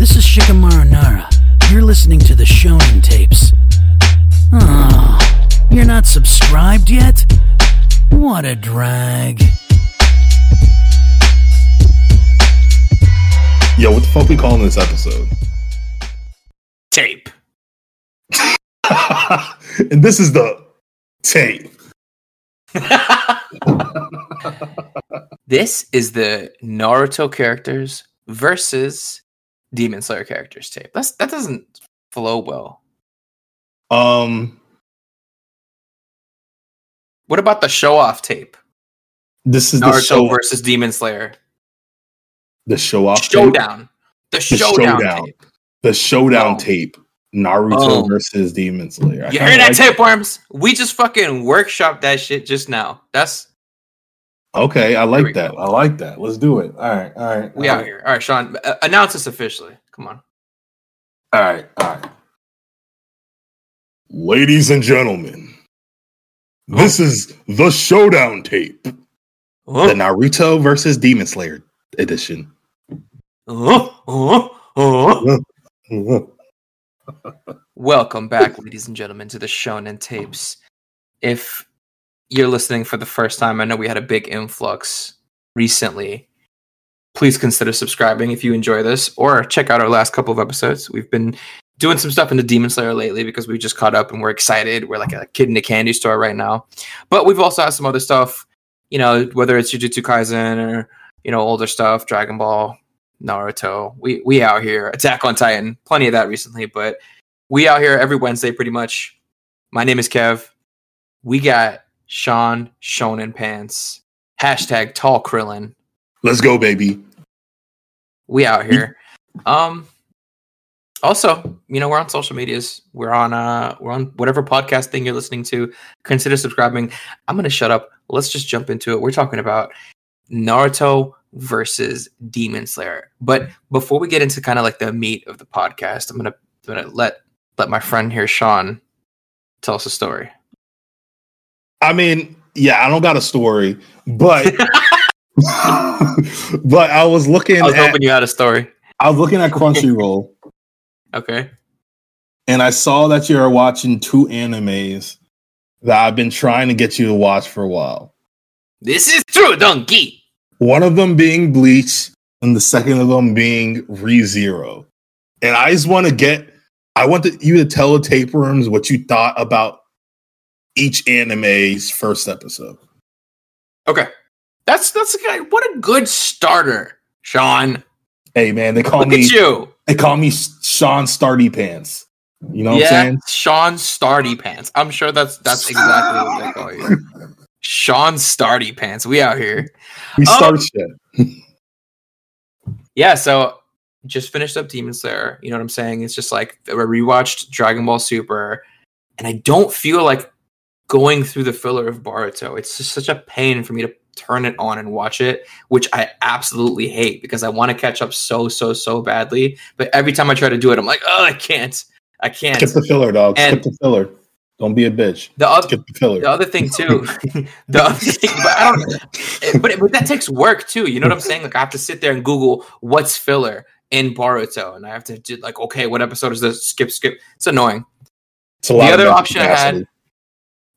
This is Shikamaru Nara. You're listening to the Shonen tapes. Oh, you're not subscribed yet? What a drag. Yo, what the fuck we calling this episode? Tape. and this is the tape. this is the Naruto characters versus Demon Slayer characters tape. That's that doesn't flow well. Um What about the show off tape? this is Naruto the show versus Demon Slayer. the show off tape? Showdown. The, The showdown, showdown. tape. The showdown Oh. tape. Naruto Oh. versus Demon Slayer. I You hear that like- tapeworms? We just fucking workshop that shit just now. That's Okay, I like that. I like that. Let's do it. All right, all right. we all out right. here. All right, Sean, uh, announce this officially. Come on. All right, all right. Ladies and gentlemen, this is the showdown tape. The Oh, Naruto versus Demon Slayer edition. oh, oh, oh. Welcome back, ladies and gentlemen, to the Shonen Tapes. If you're listening for the first time, I know we had a big influx recently. Please consider subscribing if you enjoy this, or check out our last couple of episodes. We've been doing some stuff in the Demon Slayer lately because we just caught up and we're excited. We're like a kid in a candy store right now. But we've also had some other stuff, you know, whether it's Jujutsu Kaisen or, you know, older stuff, Dragon Ball, Naruto. We we out here. Attack on Titan. Plenty of that recently, but we out here every Wednesday pretty much. My name is Kev. We got Sean Shonen Pants. Hashtag tall Krillin. Let's go, baby. We out here. Um also, you know, we're on social medias. We're on uh we're on whatever podcast thing you're listening to. Consider subscribing. I'm gonna shut up. Let's just jump into it. We're talking about Naruto versus Demon Slayer. But before we get into kind of like the meat of the podcast, I'm gonna I'm gonna let let my friend here, Sean, tell us a story. I mean, yeah, I don't got a story, but but I was looking I was at hoping you had a story. I was looking at Crunchyroll Okay. and I saw that you're watching two animes that I've been trying to get you to watch for a while. This is true, donkey. One of them being Bleach and the second of them being ReZero. And I just want to get I want to, you to tell the tapeworms what you thought about each anime's first episode. Okay. That's that's a good, what a good starter, Sean. Hey man, they call Look me you. they call me Sean Starty Pants. You know what yeah, I'm saying? Sean Starty Pants. I'm sure that's that's exactly what they call you. Sean Starty Pants. We out here. We Oh. start shit. Yeah, so just finished up Demon Slayer. You know what I'm saying? It's just like I rewatched Dragon Ball Super, and I don't feel like going through the filler of Boruto. It's just such a pain for me to turn it on and watch it, which I absolutely hate because I want to catch up so so so badly. But every time I try to do it, I'm like, oh, I can't. I can't. Skip the filler, dog. And- Skip the filler. Don't be a bitch. The other Skip the filler. the other thing too, the other thing, but I don't. Eh, but but that takes work too. You know what I'm saying? Like I have to sit there and Google what's filler in Boruto, and I have to do like, okay, what episode is this? Skip, skip. It's annoying. It's a lot The other option I had, capacity.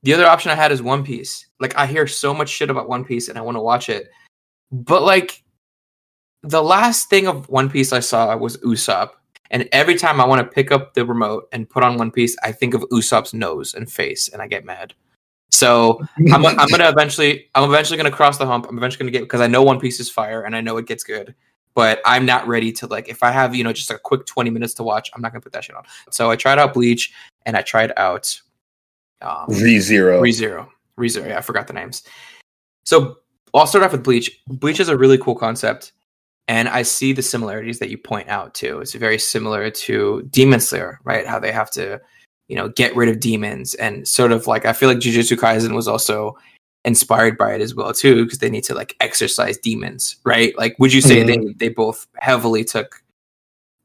The other option I had is One Piece. Like I hear so much shit about One Piece, and I want to watch it, but like the last thing of One Piece I saw was Usopp. And every time I want to pick up the remote and put on One Piece, I think of Usopp's nose and face, and I get mad. So I'm, I'm gonna eventually I'm eventually gonna cross the hump. I'm eventually gonna get because I know One Piece is fire and I know it gets good, but I'm not ready to like if I have you know just a quick 20 minutes to watch, I'm not gonna put that shit on. So I tried out Bleach and I tried out um, ReZero. ReZero. ReZero, yeah, I forgot the names. So I'll start off with Bleach. Bleach is a really cool concept, and I see the similarities that you point out too. It's very similar to Demon Slayer, right? How they have to, you know, get rid of demons and sort of like I feel like Jujutsu Kaisen was also inspired by it as well too, because they need to like exercise demons, right? Like, would you say they they both heavily took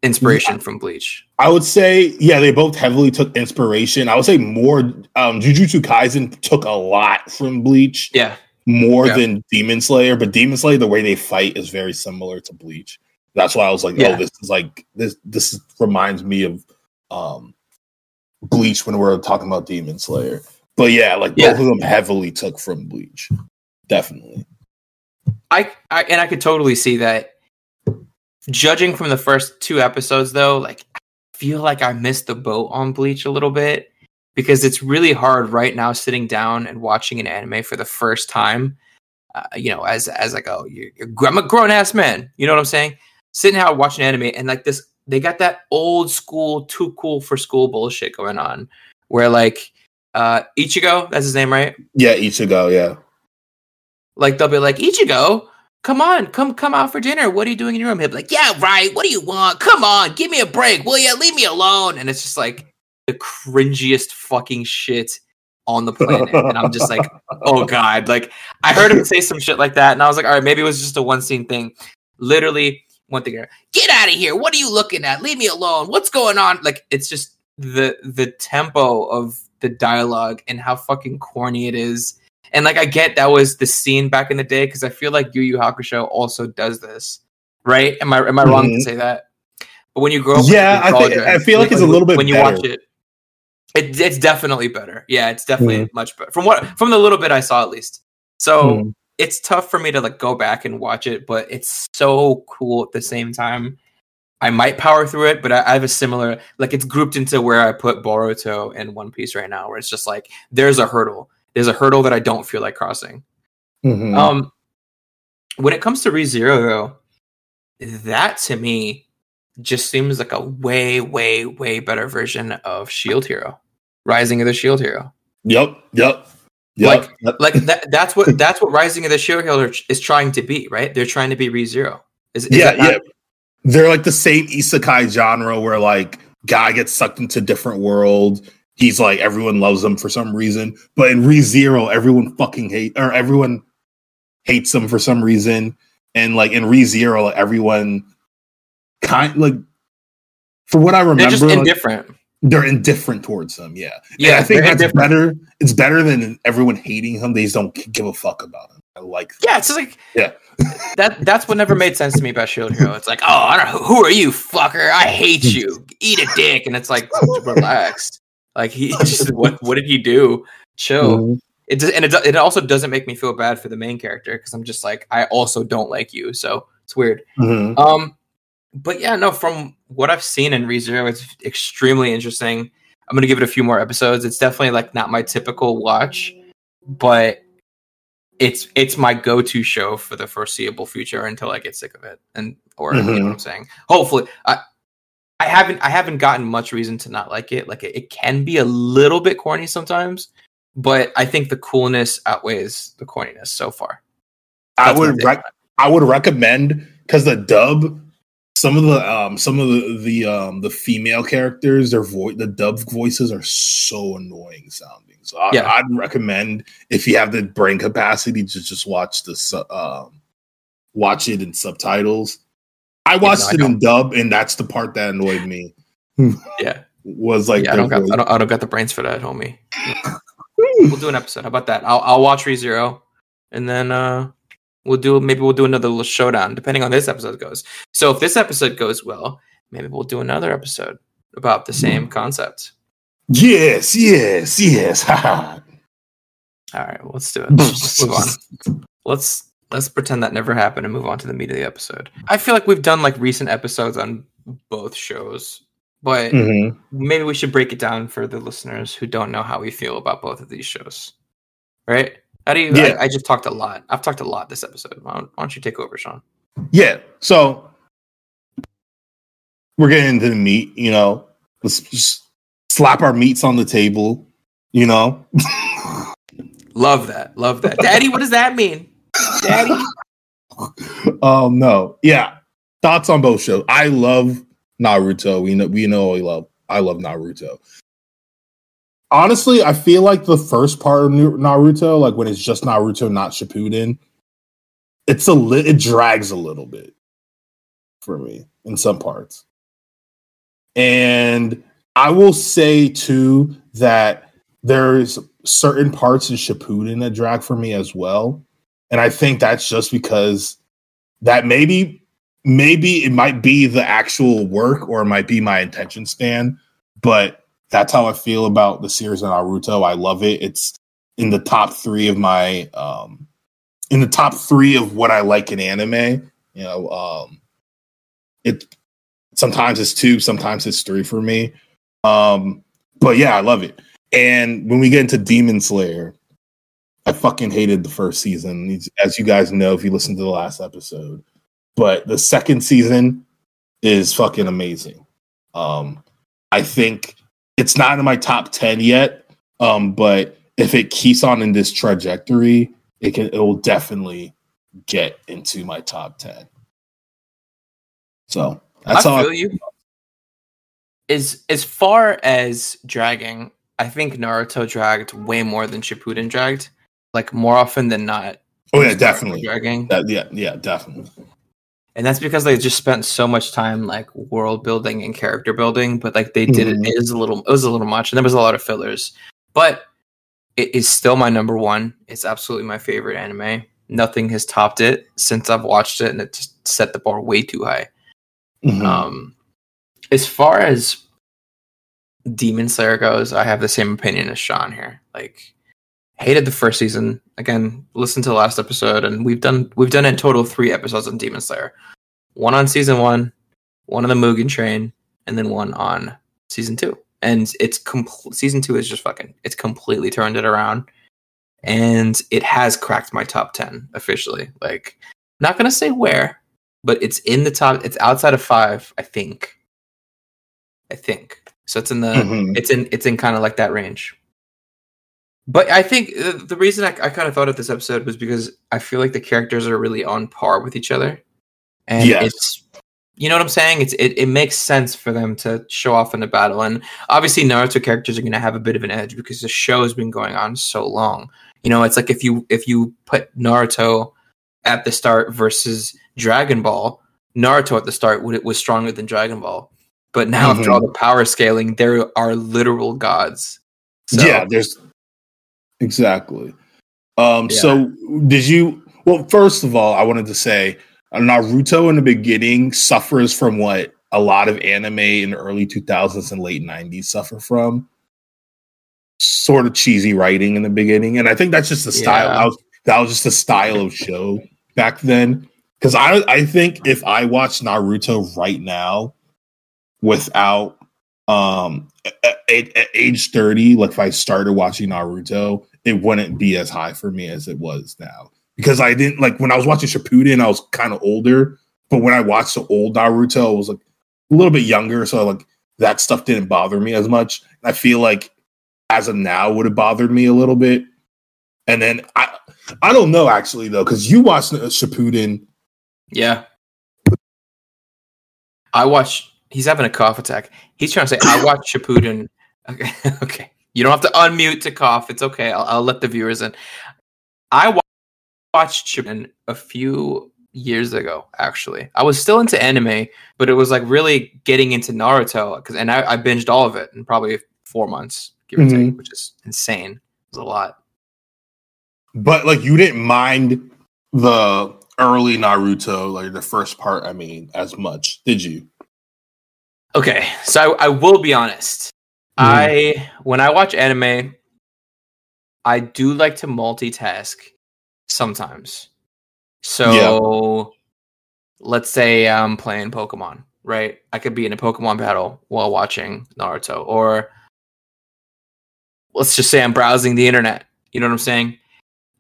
inspiration from Bleach? I would say, yeah, they both heavily took inspiration. I would say more. Um, Jujutsu Kaisen took a lot from Bleach, Yeah, more Yeah. than Demon Slayer. But Demon Slayer, the way they fight is very similar to Bleach. That's why I was like, Yeah. oh, this is like this. This reminds me of um Bleach when we're talking about Demon Slayer. But yeah, like Yeah. both of them heavily took from Bleach. Definitely. I, I and I could totally see that. Judging from the first two episodes, though, like I feel like I missed the boat on Bleach a little bit because it's really hard right now sitting down and watching an anime for the first time. Uh, you know, as as like, oh, you're, you're I'm a grown ass man. You know what I'm saying? Sitting out watching anime and like this, they got that old school, too cool for school bullshit going on, where like uh Ichigo, that's his name, right? Yeah, Ichigo. Yeah. Like they'll be like, Ichigo, come on, come come out for dinner. What are you doing in your room? He'll be like, Yeah, right. What do you want? Come on, give me a break, will you? Leave me alone. And it's just like the cringiest fucking shit on the planet. And I'm just like, oh god. Like I heard him say some shit like that, and I was like, all right, maybe it was just a one scene thing. Literally, one thing. Get out of here. What are you looking at? Leave me alone. What's going on? Like it's just the the tempo of the dialogue and how fucking corny it is. And like I get that was the scene back in the day because I feel like Yu Yu Hakusho also does this, right? Am I am I wrong to Mhm. say that? But when you grow up, Yeah, I think- I feel like when- it's a little bit when you better. watch it. It, it's definitely better. Yeah, it's definitely Mhm. much better from what from the little bit I saw at least. So Mhm. it's tough for me to like go back and watch it, but it's so cool at the same time. I might power through it, but I, I have a similar like it's grouped into where I put Boruto and One Piece right now, where it's just like there's a hurdle. There's a hurdle that I don't feel like crossing. Mhm. Um, when it comes to ReZero, though, that to me just seems like a way, way, way better version of Shield Hero, Rising of the Shield Hero. Yep. Yep. Yep. Like- Yep. Like that, that's what that's what Rising of the Shield Hero is trying to be, right? They're trying to be ReZero. Is, is yeah, yeah. They're like the same isekai genre where like guy gets sucked into different world. He's like everyone loves him for some reason, but in ReZero, everyone fucking hate or everyone hates him for some reason. And like in ReZero, like everyone kind like for what I remember, They're like, indifferent. they're indifferent towards him. Yeah, Yeah, And I think that's better. It's better than everyone hating him. They just don't give a fuck about him. I like. that. Yeah, it's just like Yeah. that. That's what never made sense to me about Shield Hero. It's like, oh, I don't. Who are you, fucker? I hate you. Eat a dick, and it's like, relax. Like he just what? What did he do? Chill. Mhm. It does, and it, it also doesn't make me feel bad for the main character because I'm just like I also don't like you, so it's weird. Mhm. Um, but yeah, no, from what I've seen in ReZero, it's extremely interesting. I'm gonna give it a few more episodes. It's definitely like not my typical watch, but it's it's my go-to show for the foreseeable future until I get sick of it. And or you know Mhm. what I'm saying. Hopefully, I I haven't I haven't gotten much reason to not like it. Like it, it can be a little bit corny sometimes, but I think the coolness outweighs the corniness so far. I That's my would rec- I would recommend because the dub, some of the um some of the the um the female characters, their voice, the dub voices are so annoying sounding. So I, Yeah. I'd recommend if you have the brain capacity to just watch the su- um watch it in subtitles. I watched no, I it don't. in dub, and that's the part that annoyed me. Yeah. Was like yeah, I don't got I don't, I don't got the brains for that, homie. we'll do an episode. How about that? I'll I'll watch ReZero, and then uh we'll do maybe we'll do another little showdown depending on this episode goes. So if this episode goes well, maybe we'll do another episode about the same concept. yes, yes, yes. All right, well, let's do it. Let's move on. Let's let's pretend that never happened and move on to the meat of the episode. I feel like we've done like recent episodes on both shows, but Mhm. maybe we should break it down for the listeners who don't know how we feel about both of these shows. Right? How do you? Yeah. I, I just talked a lot. I've talked a lot this episode. Why don't, why don't you take over, Sean? Yeah. So we're getting into the meat, you know. Let's just slap our meats on the table, you know. Love that. Love that, Daddy. What does that mean, Daddy? um, no. Yeah. Thoughts on both shows. I love Naruto. We know we know I love I love Naruto. Honestly, I feel like the first part of Naruto, like when it's just Naruto, not Shippuden, it's a li- it drags a little bit for me in some parts. And I will say too that there's certain parts in Shippuden that drag for me as well. And I think that's just because that maybe maybe it might be the actual work or it might be my attention span, but that's how I feel about the series of Naruto. I love it. It's in the top three of my um in the top three of what I like in anime. You know, um it sometimes it's two, sometimes it's three for me. Um, but yeah, I love it. And when we get into Demon Slayer, I fucking hated the first season, as you guys know if you listen to the last episode. But the second season is fucking amazing. Um, I think it's not in my top ten yet, um, but if it keeps on in this trajectory, it can it will definitely get into my top ten. So that's I all. feel you. As as far as dragging, I think Naruto dragged way more than Shippuden dragged. Like more often than not. Oh yeah, definitely. Dragging. That, yeah, yeah, definitely. And that's because they just spent so much time like world building and character building, but like they did Mhm. it, it is a little it was a little much, and there was a lot of fillers. But it is still my number one. It's absolutely my favorite anime. Nothing has topped it since I've watched it, and it just set the bar way too high. Mhm. Um, as far as Demon Slayer goes, I have the same opinion as Sean here. Like, hated the first season. Again, listen to the last episode, and we've done we've done in total three episodes on Demon Slayer. One on season one, one on the Mugen Train, and then one on season two. And it's complete. Season two is just fucking. It's completely turned it around, and it has cracked my top ten officially. Like, not gonna say where, but it's in the top. It's outside of five, I think. I think so. It's in the. Mhm. It's in. It's in kind of like that range. But I think uh, the reason I, I kind of thought of this episode was because I feel like the characters are really on par with each other, and Yes. it's you know what I'm saying. It's it, it makes sense for them to show off in the battle, and obviously Naruto characters are going to have a bit of an edge because the show has been going on so long. You know, it's like if you if you put Naruto at the start versus Dragon Ball, Naruto at the start would was stronger than Dragon Ball, but now after Mhm. all the power scaling, there are literal gods. So, yeah, there's exactly. Um, Yeah. so did you? Well, first of all, I wanted to say uh, Naruto in the beginning suffers from what a lot of anime in the early 2000s and late 90s suffer from. Sort of cheesy writing in the beginning, and I think that's just the style. Yeah. That was, that was just the style of show back then. Because I, I think if I watch Naruto right now, without um at, at age 30 like if i started watching naruto it wouldn't be as high for me as it was now because i didn't like when i was watching shippuden i was kind of older but when i watched the old naruto i was like a little bit younger so like that stuff didn't bother me as much i feel like as of now would have bothered me a little bit and then i i don't know actually though because you watched uh, shippuden Yeah. I watch. He's having a cough attack. He's trying to say, I watched Shippuden. Okay. okay. You don't have to unmute to cough. It's okay. I'll, I'll let the viewers in. I watched Shippuden a few years ago, actually. I was still into anime, but it was like really getting into Naruto. Cause, and I, I binged all of it in probably four months, give or Mhm. take, which is insane. It was a lot. But like you didn't mind the early Naruto, like the first part, I mean, as much, did you? Okay, so I, I will be honest. Hmm. I when I watch anime, I do like to multitask sometimes. So let's say I'm playing Pokemon, right? I could be in a Pokemon battle while watching Naruto, or let's just say I'm browsing the internet. You know what I'm saying?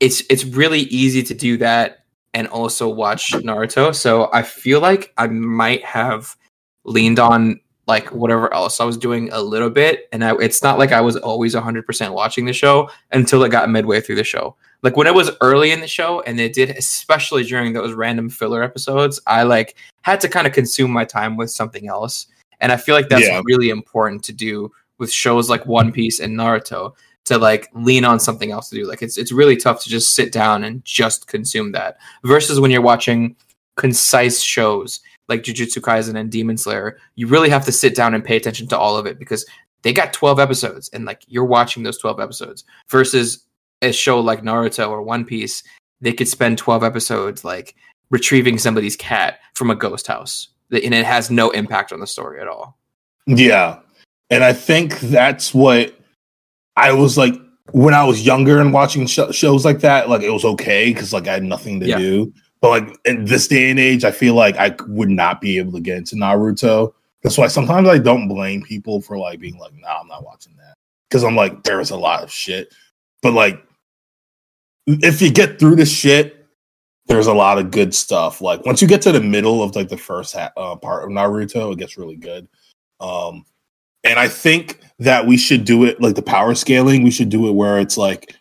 It's it's really easy to do that and also watch Naruto. So I feel like I might have leaned on like whatever else I was doing a little bit, and I, it's not like I was always 100% watching the show until it got midway through the show. Like when it was early in the show, and it did, especially during those random filler episodes, I like had to kind of consume my time with something else, and I feel like that's Yeah. really important to do with shows like One Piece and Naruto to like lean on something else to do. Like it's it's really tough to just sit down and just consume that versus when you're watching concise shows like Jujutsu Kaisen and Demon Slayer, you really have to sit down and pay attention to all of it because they got 12 episodes and like you're watching those 12 episodes versus a show like Naruto or One Piece, they could spend 12 episodes like retrieving somebody's cat from a ghost house, and it has no impact on the story at all. Yeah. And I think that's what I was like when I was younger and watching sh- shows like that. Like it was okay because like I had nothing to Yeah. do. But like in this day and age, I feel like I would not be able to get into Naruto. That's why sometimes I don't blame people for like being like, "Nah, I'm not watching that," because I'm like, there is a lot of shit. But like, if you get through this shit, there's a lot of good stuff. Like once you get to the middle of like the first ha- uh, part of Naruto, it gets really good. Um, and I think that we should do it like the power scaling. We should do it where it's like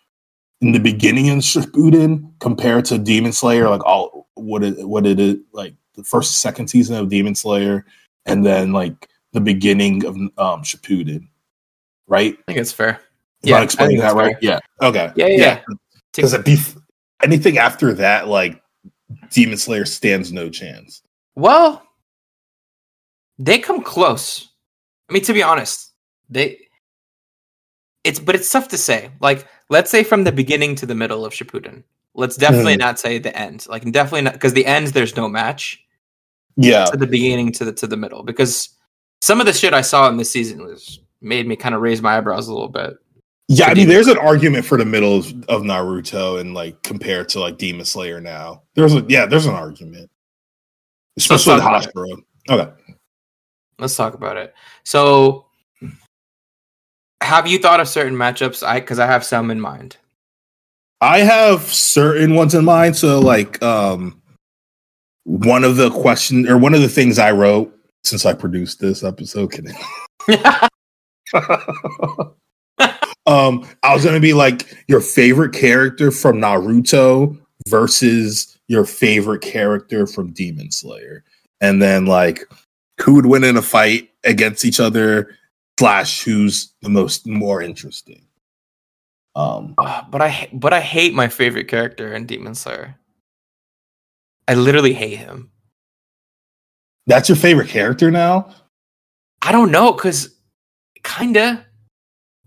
in the beginning of Shippuden compared to Demon Slayer, like all what it what it is like the first second season of Demon Slayer, and then like the beginning of um Shippuden, right? I think it's fair. Am I I explaining that that's right? Yeah. Okay. Yeah, yeah. yeah. Because it be anything after that, like Demon Slayer stands no chance. Well, they come close. I mean, to be honest, they it's but it's tough to say. Like, let's say from the beginning to the middle of Shippuden. Let's definitely Mhm. not say the end. Like, definitely not because the end there's no match Yeah. to the beginning to the to the middle. Because some of the shit I saw in this season was made me kind of raise my eyebrows a little bit. Yeah, I mean, Demon there's an argument for the middle of, of Naruto and like compared to like Demon Slayer now. There's a yeah, there's an argument, especially about Hashira. Okay, Let's talk about it. So, have you thought of certain matchups? I because I have some in mind. I have certain ones in mind. So like, um, one of the question or one of the things I wrote since I produced this episode, kidding. um, I was gonna be like your favorite character from Naruto versus your favorite character from Demon Slayer, and then like who would win in a fight against each other, slash who's the most more interesting. Um, Ah, but I but I hate my favorite character in Demon Slayer. I literally hate him. that's your favorite character now. I don't know because kinda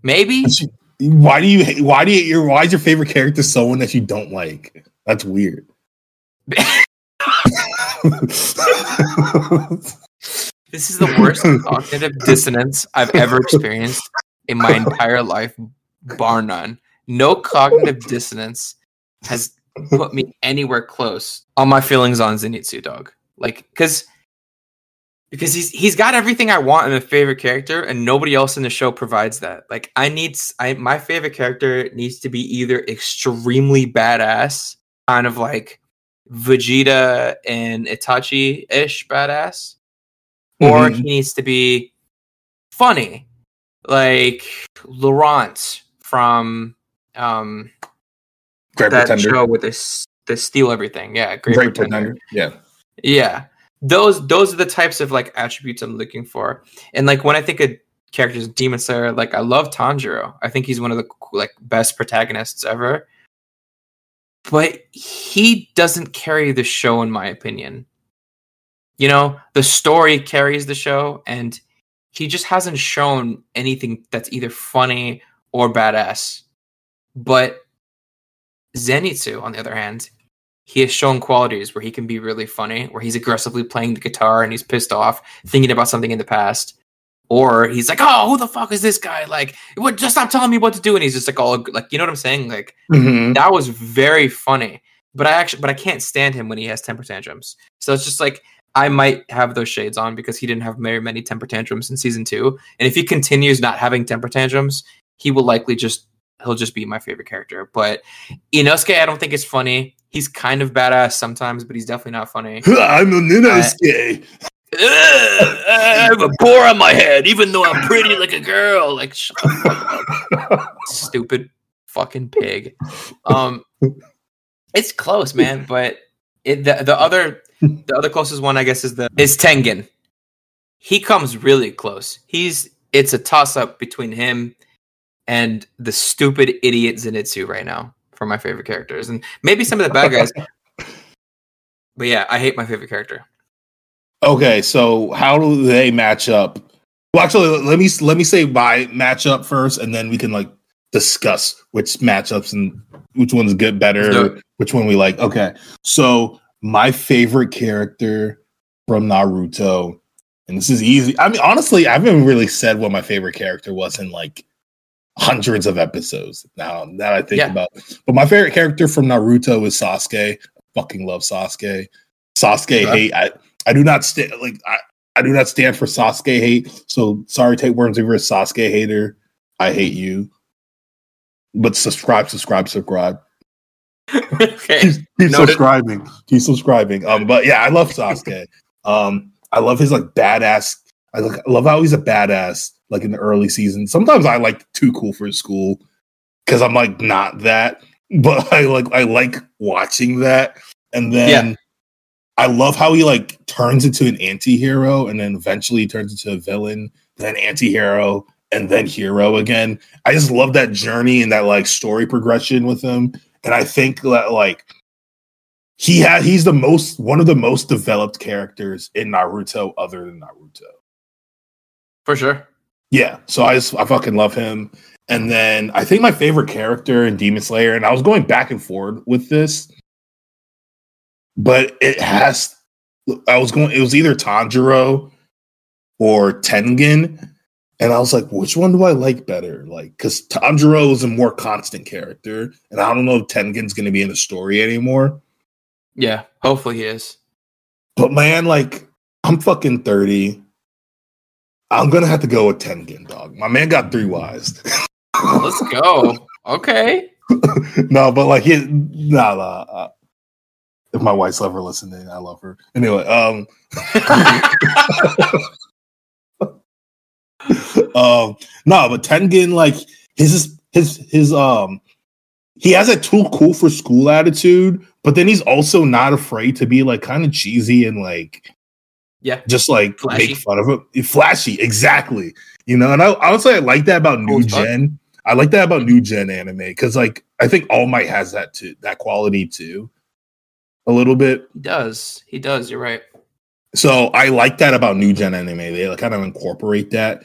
maybe Why do you? Why do you? Your why is your favorite character someone that you don't like? That's weird. this is the worst cognitive dissonance I've ever experienced in my entire life, bar none. No cognitive dissonance has put me anywhere close on my feelings on Zenitsu dog. Like because because he's he's got everything I want in a favorite character, and nobody else in the show provides that. Like I need I my favorite character needs to be either extremely badass, kind of like Vegeta and Itachi ish badass, or Mhm. he needs to be funny, like Laurent from um Great that Pretender. show with this the steal everything. Yeah, Great, Great Pretender. Pretender. Yeah. Yeah. Those those are the types of like attributes I'm looking for. And like when I think of characters Demon Slayer, like I love Tanjiro. I think he's one of the like best protagonists ever. But he doesn't carry the show in my opinion. You know, the story carries the show and he just hasn't shown anything that's either funny or badass. But Zenitsu, on the other hand, he has shown qualities where he can be really funny, where he's aggressively playing the guitar and he's pissed off, thinking about something in the past. Or he's like, oh, who the fuck is this guy? Like, what, just stop telling me what to do. And he's just like, all like, you know what I'm saying? Like, Mhm. that was very funny. But I actually, but I can't stand him when he has temper tantrums. So it's just like, I might have those shades on because he didn't have very many temper tantrums in season two. And if he continues not having temper tantrums, he will likely just he'll just be my favorite character. But Inosuke, I don't think is funny. He's kind of badass sometimes, but he's definitely not funny. I'm a Ninosuke. Ugh, I have a boar on my head, even though I'm pretty like a girl. Like, fuck up, stupid fucking pig. Um, it's close, man. But it, the the other the other closest one, I guess, is the is Tengen. He comes really close. He's it's a toss up between him and the stupid idiot Zenitsu right now for my favorite characters, and maybe some of the bad guys. But yeah, I hate my favorite character. Okay, so how do they match up? Well, actually, let me let me say my matchup first, and then we can like discuss which matchups and which one's good Let's better, which one we like. Okay, so my favorite character from Naruto, and this is easy. I mean, honestly, I haven't really said what my favorite character was in like hundreds of episodes now that I think Yeah. about. But my favorite character from Naruto is Sasuke. I fucking love Sasuke. Sasuke Yeah. hate. I I do not stand like I, I do not stand for Sasuke hate. So sorry, tapeworms, if you're a Sasuke hater, I hate you. But subscribe, subscribe, subscribe. Okay. Keep Noted. subscribing. He's subscribing. Um, but yeah, I love Sasuke. um, I love his like badass. I, like, love how he's a badass. Like in the early season. Sometimes I like too cool for school because I'm like not that. But I like I like watching that. And then I love how he like turns into an anti-hero and then eventually turns into a villain, then anti-hero, and then hero again. I just love that journey and that like story progression with him. And I think that like he had he's the most one of the most developed characters in Naruto other than Naruto. For sure. Yeah, so I just I fucking love him. And then I think my favorite character in Demon Slayer, and I was going back and forward with this, but it has. I was going. It was either Tanjiro or Tengen, and I was like, which one do I like better? Like, because Tanjiro is a more constant character, and I don't know if Tengen's going to be in the story anymore. Yeah. Hopefully he is. But man, like, I'm fucking thirty. I'm gonna have to go with Tengen, dog. My man got three wise. Let's go. Okay. no, but like, he, nah, nah. Uh, if my wife's ever listening, I love her. Anyway, um, um, no, but Tengen, like his his his um, he has a too cool for school attitude, but then he's also not afraid to be like kind of cheesy and like yeah. just like Flashy. make fun of him. Flashy, exactly. You know, and I honestly I like that about new gen. I like that about new gen anime because like I think All Might has that too, that quality too, a little bit. He does. He does. You're right. So I like that about new gen anime. They like, kind of incorporate that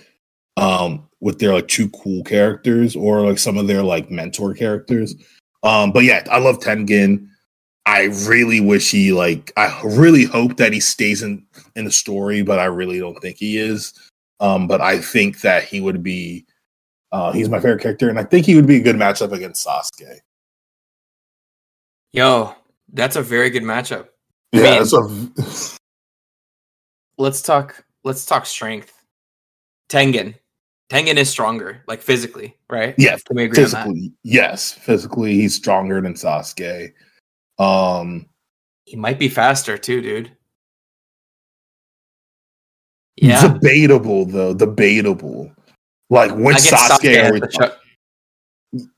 um with their like two cool characters or like some of their like mentor characters. Um, but yeah, I love Tengen. I really wish he like I really hope that he stays in in the story, but I really don't think he is. Um, but I think that he would be uh he's my favorite character, and I think he would be a good matchup against Sasuke. Yo, that's a very good matchup. I Yeah, mean- that's a Let's talk. Let's talk strength. Tengen. Tengen is stronger, like physically, right? yeah, Can we agree on that? physically, yes, physically he's stronger than Sasuke. Um He might be faster too, dude. Yeah. Debatable though, debatable. Like when Sasuke, has are we talking-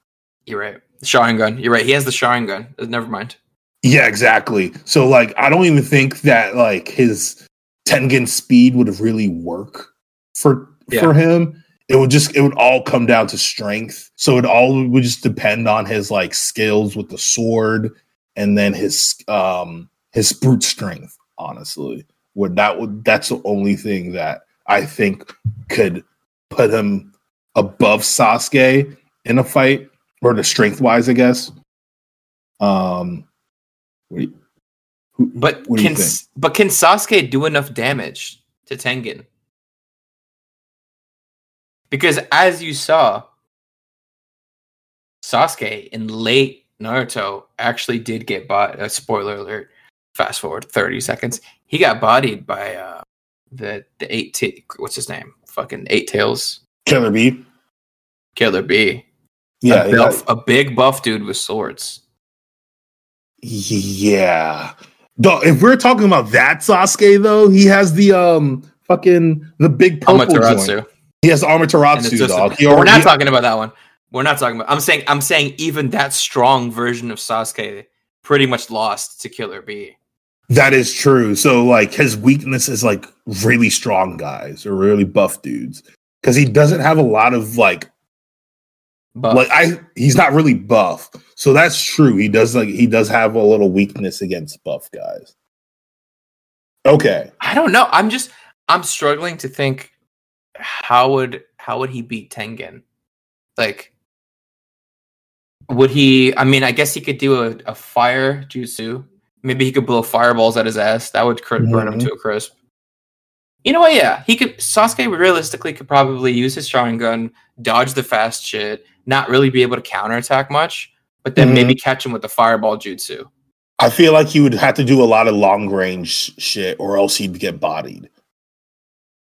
You're right. Sharingan. You're right. He has the Sharingan. Uh, Never mind. Yeah, exactly. So like I don't even think that like his Tengen speed would have really work for Yeah. for him. It would just it would all come down to strength. So it all would just depend on his like skills with the sword and then his um his brute strength, honestly. Would that would that's the only thing that I think could put him above Sasuke in a fight or the strength wise, I guess. Um you- who- But what do you can? But can Sasuke do enough damage to Tengen? Because as you saw, Sasuke in late Naruto actually did get bought. Uh, spoiler alert! Fast forward thirty seconds, he got bodied by uh, the the eight. T- what's his name? Fucking eight tails Killer Bee. Killer Bee. Yeah, a, yeah, a big buff dude with swords. yeah. Though, if we're talking about that Sasuke, though, he has the um fucking the big purple joint. He has the And it's Amaterasu, just a- dog. He we're not talking about that one. We're not talking about. I'm saying. I'm saying even that strong version of Sasuke pretty much lost to Killer Bee. that is true. So like his weakness is like really strong guys or really buff dudes because he doesn't have a lot of like But like I he's not really buff. So that's true. He does like he does have a little weakness against buff guys. Okay. I don't know. I'm just. I'm struggling to think how would how would he beat Tengen? Like, would he? I mean, I guess he could do a, a fire jutsu Maybe he could blow fireballs at his ass. That would cr- burn him Mhm. to a crisp. You know what? Yeah, he could. Sasuke realistically could probably use his Sharingan, dodge the fast shit, not really be able to counterattack much, but then Mhm. maybe catch him with the fireball jutsu. I feel like he would have to do a lot of long range shit, or else he'd get bodied.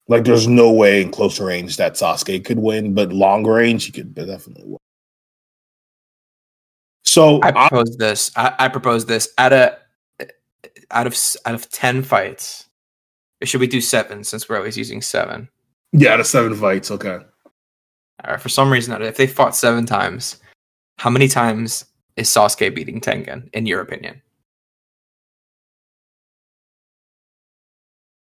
Like, there's no way in closer range that Sasuke could win, but long range he could definitely win. So I I- propose this. I, I propose this out of out of out of ten fights. Should we do seven since we're always using seven? yeah, out of seven fights, okay. All right. For some reason, if they fought seven times, how many times is Sasuke beating Tengen? In your opinion?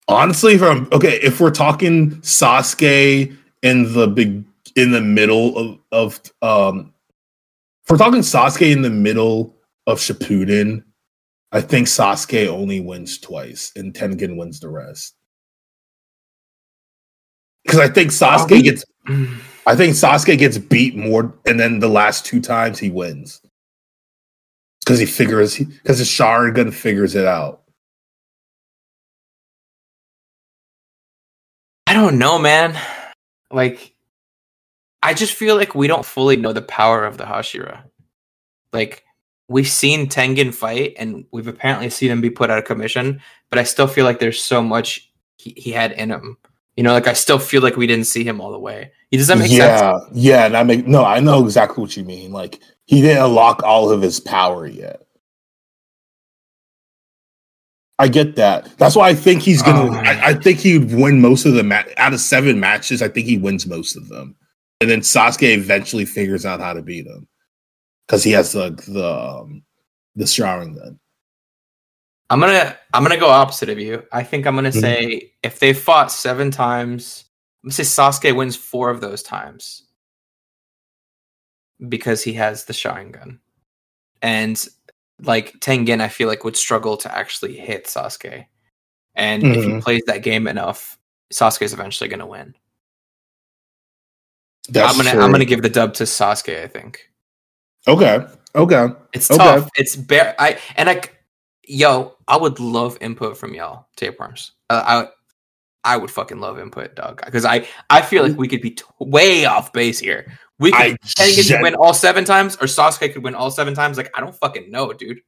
Honestly, if I'm okay, if we're talking Sasuke in the big in the middle of of um if we're talking Sasuke in the middle of Shippuden, I think Sasuke only wins twice and Tengen wins the rest. Because I think Sasuke gets I think Sasuke gets beat more and then the last two times he wins. Because he figures because his Sharingan figures it out. Don't know, man. Like, I just feel like we don't fully know the power of the Hashira. Like, we've seen Tengen fight, and we've apparently seen him be put out of commission. But I still feel like there's so much he, he had in him. You know, like I still feel like we didn't see him all the way. He does that make sense? yeah, yeah, and I make no, I know exactly what you mean. Like he didn't unlock all of his power yet. I get that. That's why I think he's gonna. Oh. I, I think he'd win most of the ma- out of seven matches. I think he wins most of them, and then Sasuke eventually figures out how to beat him because he has the the um, the Sharingan. I'm gonna I'm gonna go opposite of you. I think I'm gonna Mhm. say if they fought seven times, I'm gonna say Sasuke wins four of those times because he has the Sharingan, and like Tengen, I feel like would struggle to actually hit Sasuke, and if he Mhm. plays that game enough, Sasuke is eventually gonna win. That's I'm gonna true. I'm gonna give the dub to Sasuke. I think okay. Okay. it's Okay. tough. It's bare. I and I, yo, I would love input from y'all tapeworms. Uh, I I would fucking love input, dog, because I I feel like we could be t- way off base here. We could I Tengen gen- could win all seven times, or Sasuke could win all seven times. Like I don't fucking know, dude.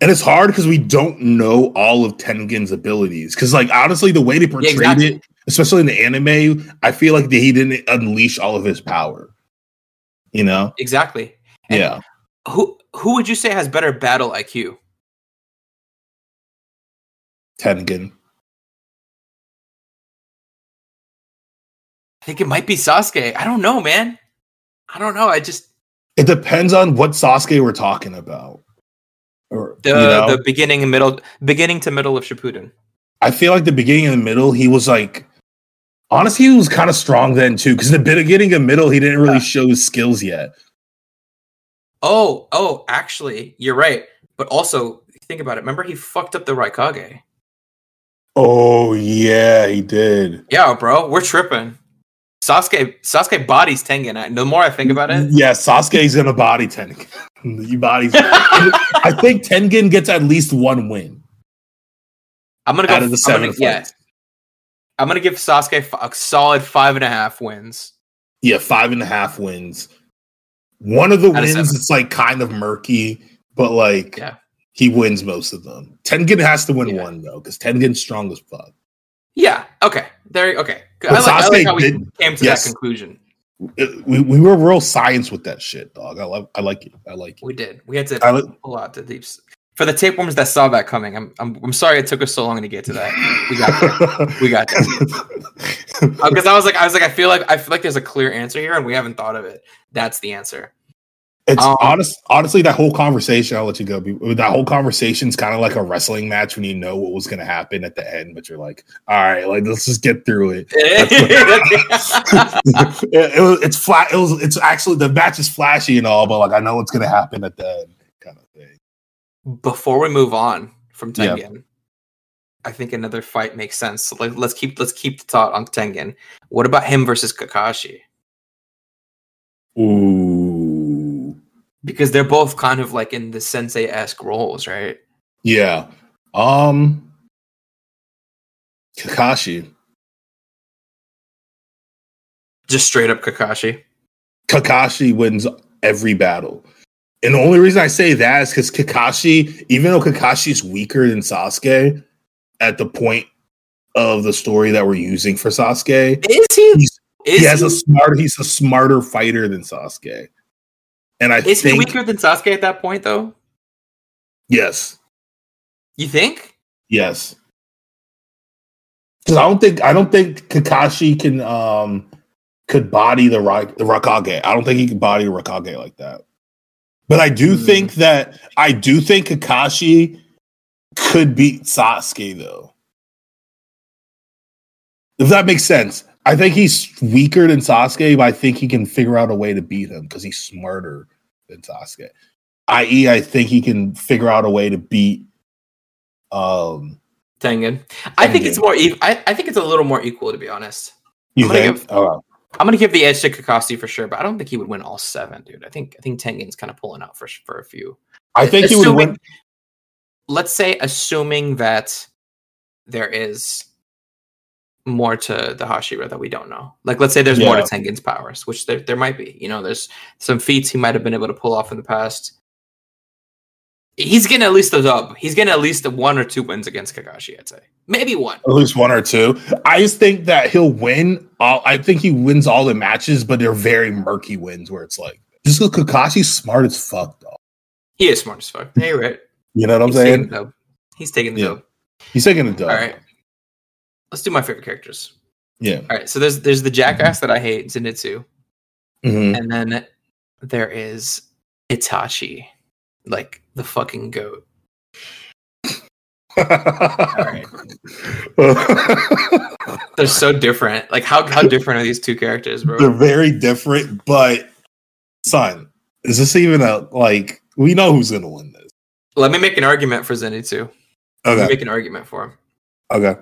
And it's hard because we don't know all of Tengen's abilities. Because, like, honestly, the way they portrayed exactly. it, especially in the anime, I feel like he didn't unleash all of his power. You know? Exactly. And yeah. Who who would you say has better battle IQ? Tengen. I think it might be Sasuke. I don't know, man. I don't know. I just It depends on what Sasuke we're talking about. Or, the you know? the beginning and middle, beginning to middle of Shippuden. I feel like the beginning and the middle, he was like, honestly, he was kind of strong then too. Because the beginning and middle, he didn't really Yeah. show his skills yet. Oh, oh, actually, you're right. But also, think about it. Remember, he fucked up the Raikage. Oh, yeah, he did. Yeah, bro, we're tripping. Sasuke, Sasuke bodies Tengen. I- The more I think about it, Yeah, Sasuke's gonna body Tengen. he bodies. I think Tengen gets at least one win I'm gonna go. out of the I'm gonna, yeah. I'm gonna give Sasuke a solid five and a half wins. Yeah, five and a half wins. One of the Out wins, seven. it's like kind of murky, but like Yeah. he wins most of them. Tengen has to win Yeah. one though, because Tengen's strong as fuck. Yeah. Okay. There. Okay. I like, I like how we did- came to yes. that conclusion. It- we, we were real science with that shit, dog. I love I like it. I like it. We did. We had to I like pull out the deeps. For the tapeworms that saw that coming, I'm, I'm I'm sorry it took us so long to get to that. We got there. We got because oh, I was like I was like I feel like I feel like there's a clear answer here and we haven't thought of it. That's the answer. It's Um, honest. Honestly, that whole conversation. I'll let you go. That whole conversation is kind of like a wrestling match when you know what was going to happen at the end, but you're like, all right, like let's just get through it. it, it it's flat. It was. It's actually the match is flashy and all, but like I know what's going to happen at the end, kind of thing. Before we move on from Yeah. Tengen, I think another fight makes sense. So like, let's keep let's keep the thought on Tengen. What about him versus Kakashi? Ooh. Because they're both kind of like in the sensei esque roles, right? Yeah. Um Kakashi. Just straight up Kakashi. Kakashi wins every battle. And the only reason I say that is because Kakashi, even though Kakashi's weaker than Sasuke at the point of the story that we're using for Sasuke, Is he? He's- is he has he, a smart he's a smarter fighter than Sasuke. And I is he weaker than Sasuke at that point though? yes. You think? Yes. Because I don't think I don't think Kakashi can um could body the Ra- the Raikage. I don't think he can body the Raikage like that. But I do Hmm. think that I do think Kakashi could beat Sasuke though. If that makes sense. I think he's weaker than Sasuke, but I think he can figure out a way to beat him because he's smarter than Sasuke. I.e., I think he can figure out a way to beat um Tengen. I think it's more. E- I, I think it's a little more equal to be honest. You I'm gonna think? give- I'm gonna give the edge to Kakashi for sure, but I don't think he would win all seven, dude. I think I think Tengen's kind of pulling out for for a few. I think he would win. Let's say, assuming that there is more to the Hashira that we don't know. Like, let's say there's more to Yeah. Tengen's powers, which there there might be. You know, there's some feats he might have been able to pull off in the past. He's getting at least those up. He's getting at least one or two wins against Kakashi. I'd say maybe one. At least one or two. I just think that he'll win. All, I think he wins all the matches, but they're very murky wins where it's like just look Kakashi's smart as fuck, dog. He is smart as fuck. Yeah, you're right. You know what I'm He's taking saying? the dub. He's taking the Yeah. dub. He's taking a dub. All right. Let's do my favorite characters. Yeah. All right. So there's there's the jackass that I hate, Zenitsu, Mhm. and then there is Itachi, like the fucking goat. right. They're so different. Like how how different are these two characters, bro? They're very different, but son, is this even a like? We know who's gonna win this. Let me make an argument for Zenitsu. Let me Okay. make an argument for him. Okay.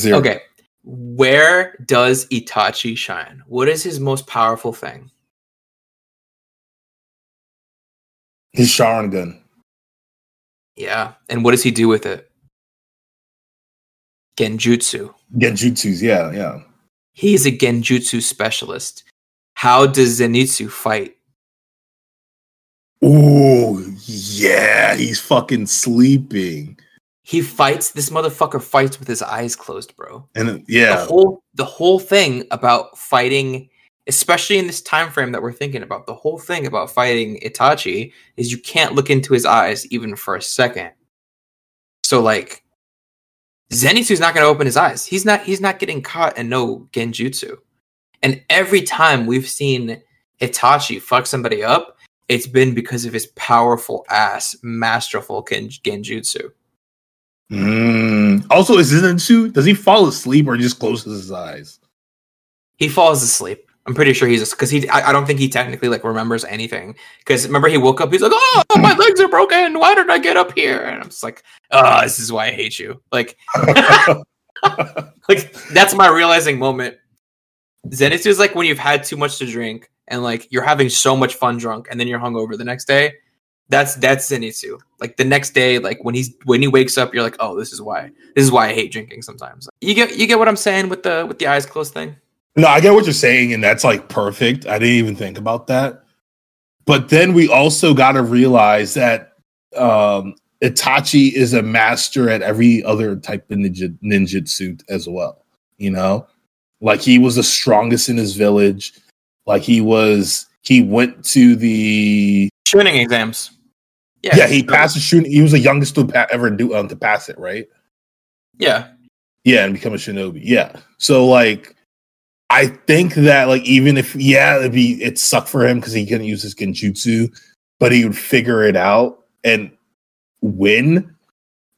Hear. it. Okay. Where does Itachi shine? What is his most powerful thing? His Sharingan. Yeah. And what does he do with it? Genjutsu. Genjutsus. Yeah. Yeah. He's a Genjutsu specialist. How does Zenitsu fight? Ooh, yeah. He's fucking sleeping, He fights. This motherfucker fights with his eyes closed, bro. and uh, The yeah, whole the whole thing about fighting, especially in this time frame that we're thinking about, the whole thing about fighting Itachi is you can't look into his eyes even for a second. So like, Zenitsu's not going to open his eyes. He's not. He's not getting caught in no genjutsu. And every time we've seen Itachi fuck somebody up, it's been because of his powerful ass, masterful gen- genjutsu. Mm. Also, is Zenitsu? Does he fall asleep or just closes his eyes? He falls asleep. I'm pretty sure he's because he. I, I don't think he technically like remembers anything. Because remember, he woke up. He's like, "Oh, my legs are broken. Why did I get up here?" And I'm just like, "Oh, this is why I hate you." Like, like that's my realizing moment. Zenitsu is like when you've had too much to drink and like you're having so much fun drunk, and then you're hungover the next day. That's that's Zenitsu. Like the next day, like when he's when he wakes up, you're like, "Oh, this is why. This is why I hate drinking." Sometimes you get you get what I'm saying with the with the eyes closed thing. no, I get what you're saying, and that's like perfect. I didn't even think about that. But then we also got to realize that um, Itachi is a master at every other type of ninja ninjutsu as well. You know, like he was the strongest in his village. Like he was, he went to the Chunin exams. Yeah, he passed the shooting. He was the youngest to pa- ever do um, to pass it, right? Yeah. Yeah, and become a shinobi. Yeah. So like I think that like even if yeah, it'd be it sucked for him because he couldn't use his genjutsu, but he would figure it out and win.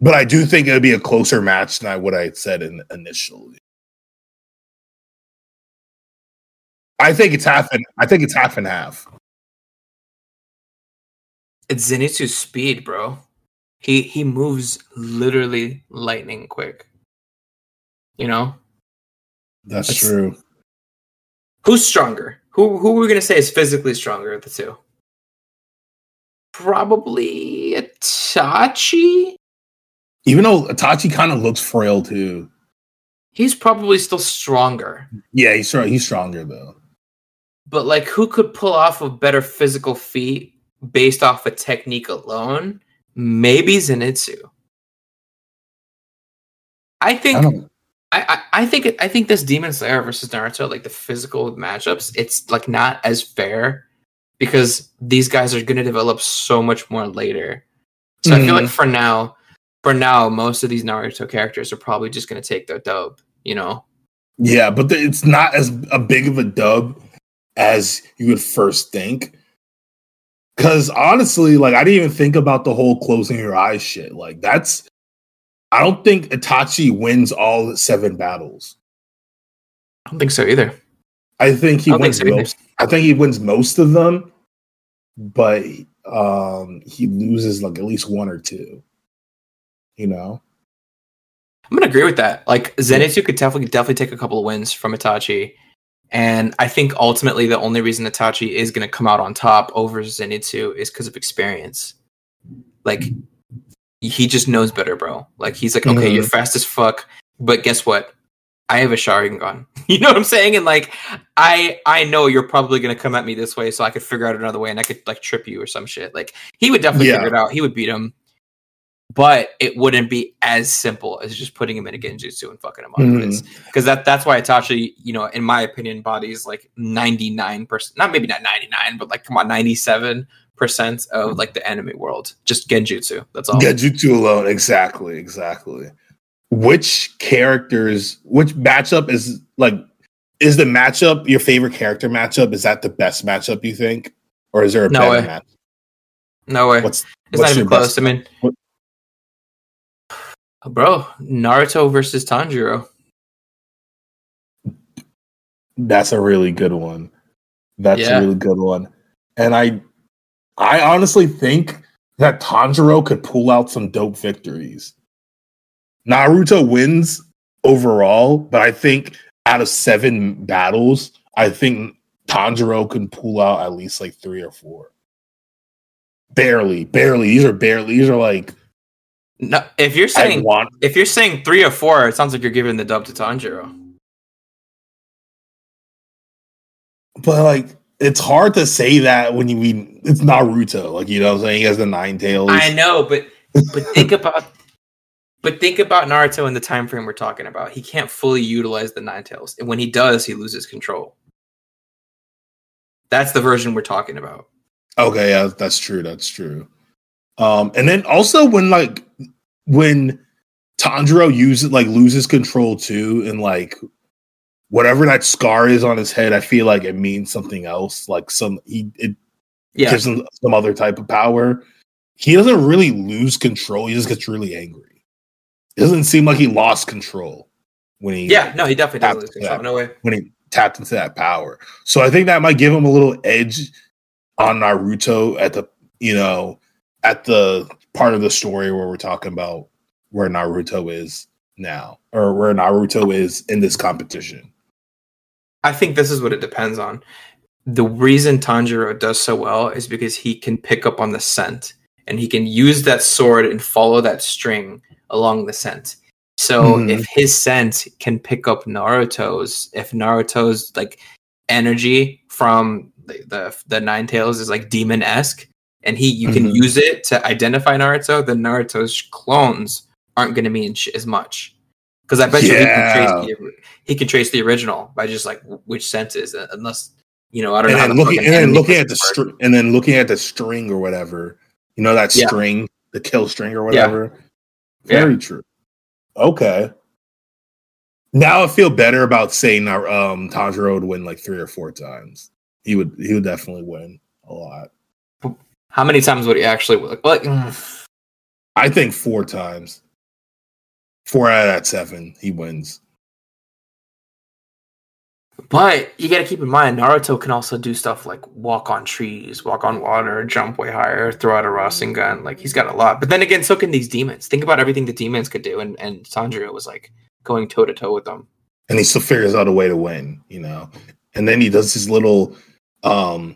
But I do think it would be a closer match than I what I had said in, initially. I think it's half and I think it's half and half. It's Zenitsu's speed, bro. He he moves literally lightning quick. You know? That's That's- true. Who's stronger? Who who are we gonna say is physically stronger of the two? Probably Itachi. Even though Itachi kind of looks frail too. He's probably still stronger. Yeah, he's. He's stronger though. But like, who could pull off a better physical feat based off a technique alone? Maybe Zenitsu. I think I. I, I, think I think this Demon Slayer versus Naruto, like the physical matchups, it's like not as fair because these guys are going to develop so much more later. So I feel like hmm. for now, for now, most of these Naruto characters are probably just going to take their dub. You know, Yeah, but the, it's not as a big of a dub as you would first think. Because honestly, like I didn't even think about the whole closing your eyes shit. Like that's, I don't think Itachi wins all seven battles. I don't think so either. I think he I don't think wins so either. most. I think he wins most of them, but um he loses like at least one or two. You know, I'm gonna agree with that. Like Zenitsu could definitely definitely take a couple of wins from Itachi, and I think ultimately the only reason Itachi is gonna come out on top over Zenitsu is because of experience. Like he just knows better, bro. Like he's like, okay, Mhm. you're fast as fuck, but guess what? I have a Sharingan. You know what I'm saying? And like, I I know you're probably gonna come at me this way, so I could figure out another way, and I could like trip you or some shit. Like he would definitely Yeah. figure it out. He would beat him, but it wouldn't be as simple as just putting him in a genjutsu and fucking him up. Because mm-hmm. that that's why Itachi, you know, in my opinion, bodies like 99 percent, not maybe not 99, but like come on, 97 percent of like the anime world, just genjutsu. That's all. Genjutsu alone, exactly, exactly. Which characters, which matchup is like, is the matchup your favorite character matchup? Is that the best matchup you think, or is there a No better way. match? no way. What's It's what's not even close. best- I mean, what- bro, Naruto versus Tanjiro. That's a really good one. That's Yeah. a really good one. And I I honestly think that Tanjiro could pull out some dope victories. Naruto wins overall, but I think out of 7 battles, I think Tanjiro can pull out at least like 3 or 4. Barely, barely. These are barely. These are like No, if you're saying want if you're saying three or four, it sounds like you're giving the dub to Tanjiro. but like it's hard to say that when you mean it's Naruto. Like you know what I'm saying? He has the nine tails. I know, but but think about but think about Naruto in the time frame we're talking about. He can't fully utilize the nine tails, and when he does, he loses control. That's the version we're talking about. Okay, yeah, that's true. That's true. Um, and then also when like when Tanjiro uses like loses control too, and like whatever that scar is on his head, I feel like it means something else. Like some he it Yeah, gives him some other type of power. He doesn't really lose control. He just gets really angry. It doesn't seem like he lost control when he yeah. No, he definitely does lose control. No way. when he tapped into that power. So I think that might give him a little edge on Naruto at the you know at the part of the story where we're talking about where Naruto is now or where Naruto is in this competition. I think this is what it depends on. The reason Tanjiro does so well is because he can pick up on the scent and he can use that sword and follow that string along the scent. So Mhm. if his scent can pick up Naruto's, if Naruto's like energy from the the, the Nine Tails is like demon esque, and he you can Mhm. use it to identify Naruto, then Naruto's clones aren't going to mean sh- as much. Because I bet you he can trace the, he can trace the original by just like which is it, unless you know I don't And know. then looking and then looking at the string and then looking at the string or whatever. You know that Yeah. string, the kill string or Yeah. whatever. Very true. Okay. Now I feel better about saying um Tanjiro would win like three or four times. He would he would definitely win a lot. How many times would he actually like? like mm, I think four times. Four out of that seven, he wins. But you got to keep in mind, Naruto can also do stuff like walk on trees, walk on water, jump way higher, throw out a Rasengan. Like he's got a lot. But then again, so can these demons. Think about everything the demons could do, and and Tanjiro was like going toe to toe with them. And he still figures out a way to win, you know. And then he does his little um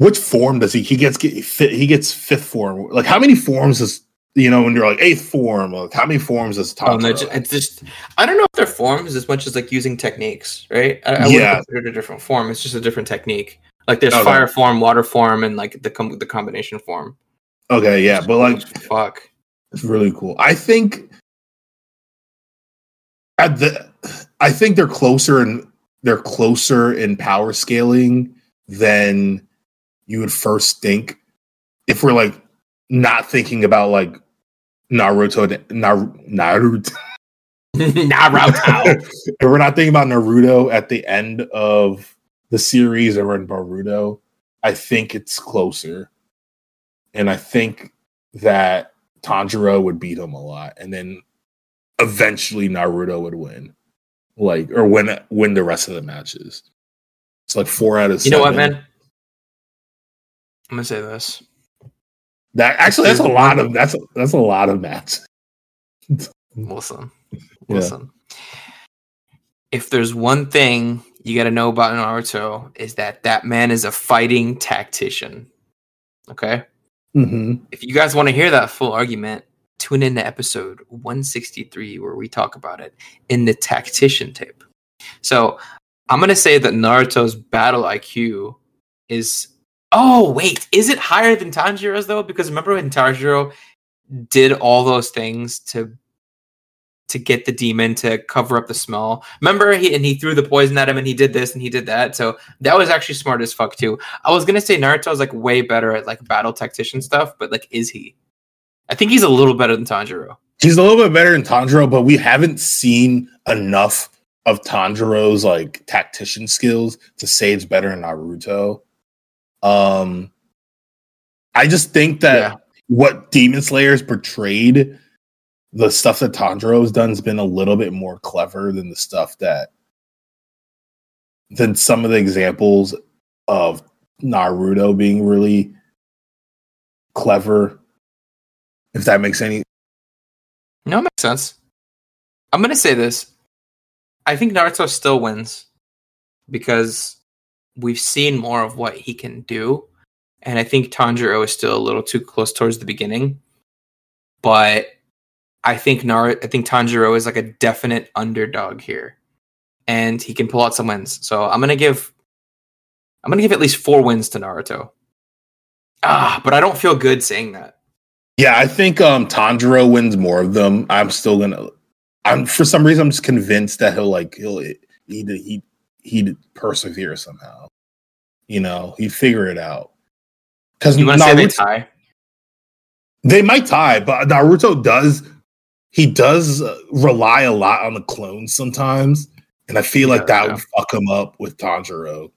which form does he he gets get fit he gets fifth form. Like how many forms does you know, when you're like eighth form, like how many forms does Oh, no, Tanjiro? it's just I don't know if they're forms as much as like using techniques, right? I, I Yeah. wouldn't consider it a different form. It's just a different technique. Like there's Okay. fire form, water form, and like the com- the combination form. okay, yeah, but like fuck. It's really cool. I think at the I think they're closer and they're closer in power scaling than you would first think if we're like not thinking about like Naruto Nar- Naruto Naruto. if we're not thinking about Naruto at the end of the series or in Boruto, I think it's closer. And I think that Tanjiro would beat him a lot, and then eventually Naruto would win, like or win win the rest of the matches. It's like four out of you seven. know what, man? I'm gonna say this. That actually that's a lot of that's that's a lot of matches. Listen, Yeah. listen. If there's one thing you got to know about Naruto is that that man is a fighting tactician. Okay. hmm If you guys want to hear that full argument, tune in to episode 163 where we talk about it in the tactician tape. So I'm gonna say that Naruto's battle IQ is. Oh wait, is it higher than Tanjiro's though? Because remember when Tanjiro did all those things to to get the demon to cover up the smell. Remember, he and he threw the poison at him, and he did this and he did that. So that was actually smart as fuck too. I was gonna say Naruto's like way better at like battle tactician stuff, but like, is he? I think he's a little better than Tanjiro. He's a little bit better than Tanjiro, but we haven't seen enough of Tanjiro's like tactician skills to say it's better than Naruto. Um, I just think that Yeah. what Demon Slayer's portrayed, the stuff that Tanjiro's done has been a little bit more clever than the stuff that than some of the examples of Naruto being really clever. If that makes any No, it makes sense. I'm gonna say this. I think Naruto still wins because we've seen more of what he can do, and I think Tanjiro is still a little too close towards the beginning. But I think Naruto, I think Tanjiro is like a definite underdog here, and he can pull out some wins. So I'm gonna give, I'm gonna give at least four wins to Naruto. Ah, but I don't feel good saying that. Yeah, I think um Tanjiro wins more of them. I'm still gonna. I'm for some reason I'm just convinced that he'll like he'll he he he'd persevere somehow. You know, he'd figure it out. Because You want to say they tie? they might tie, but Naruto does he does uh, rely a lot on the clones sometimes, and I feel like Yeah, that would fuck him up with Tanjiro.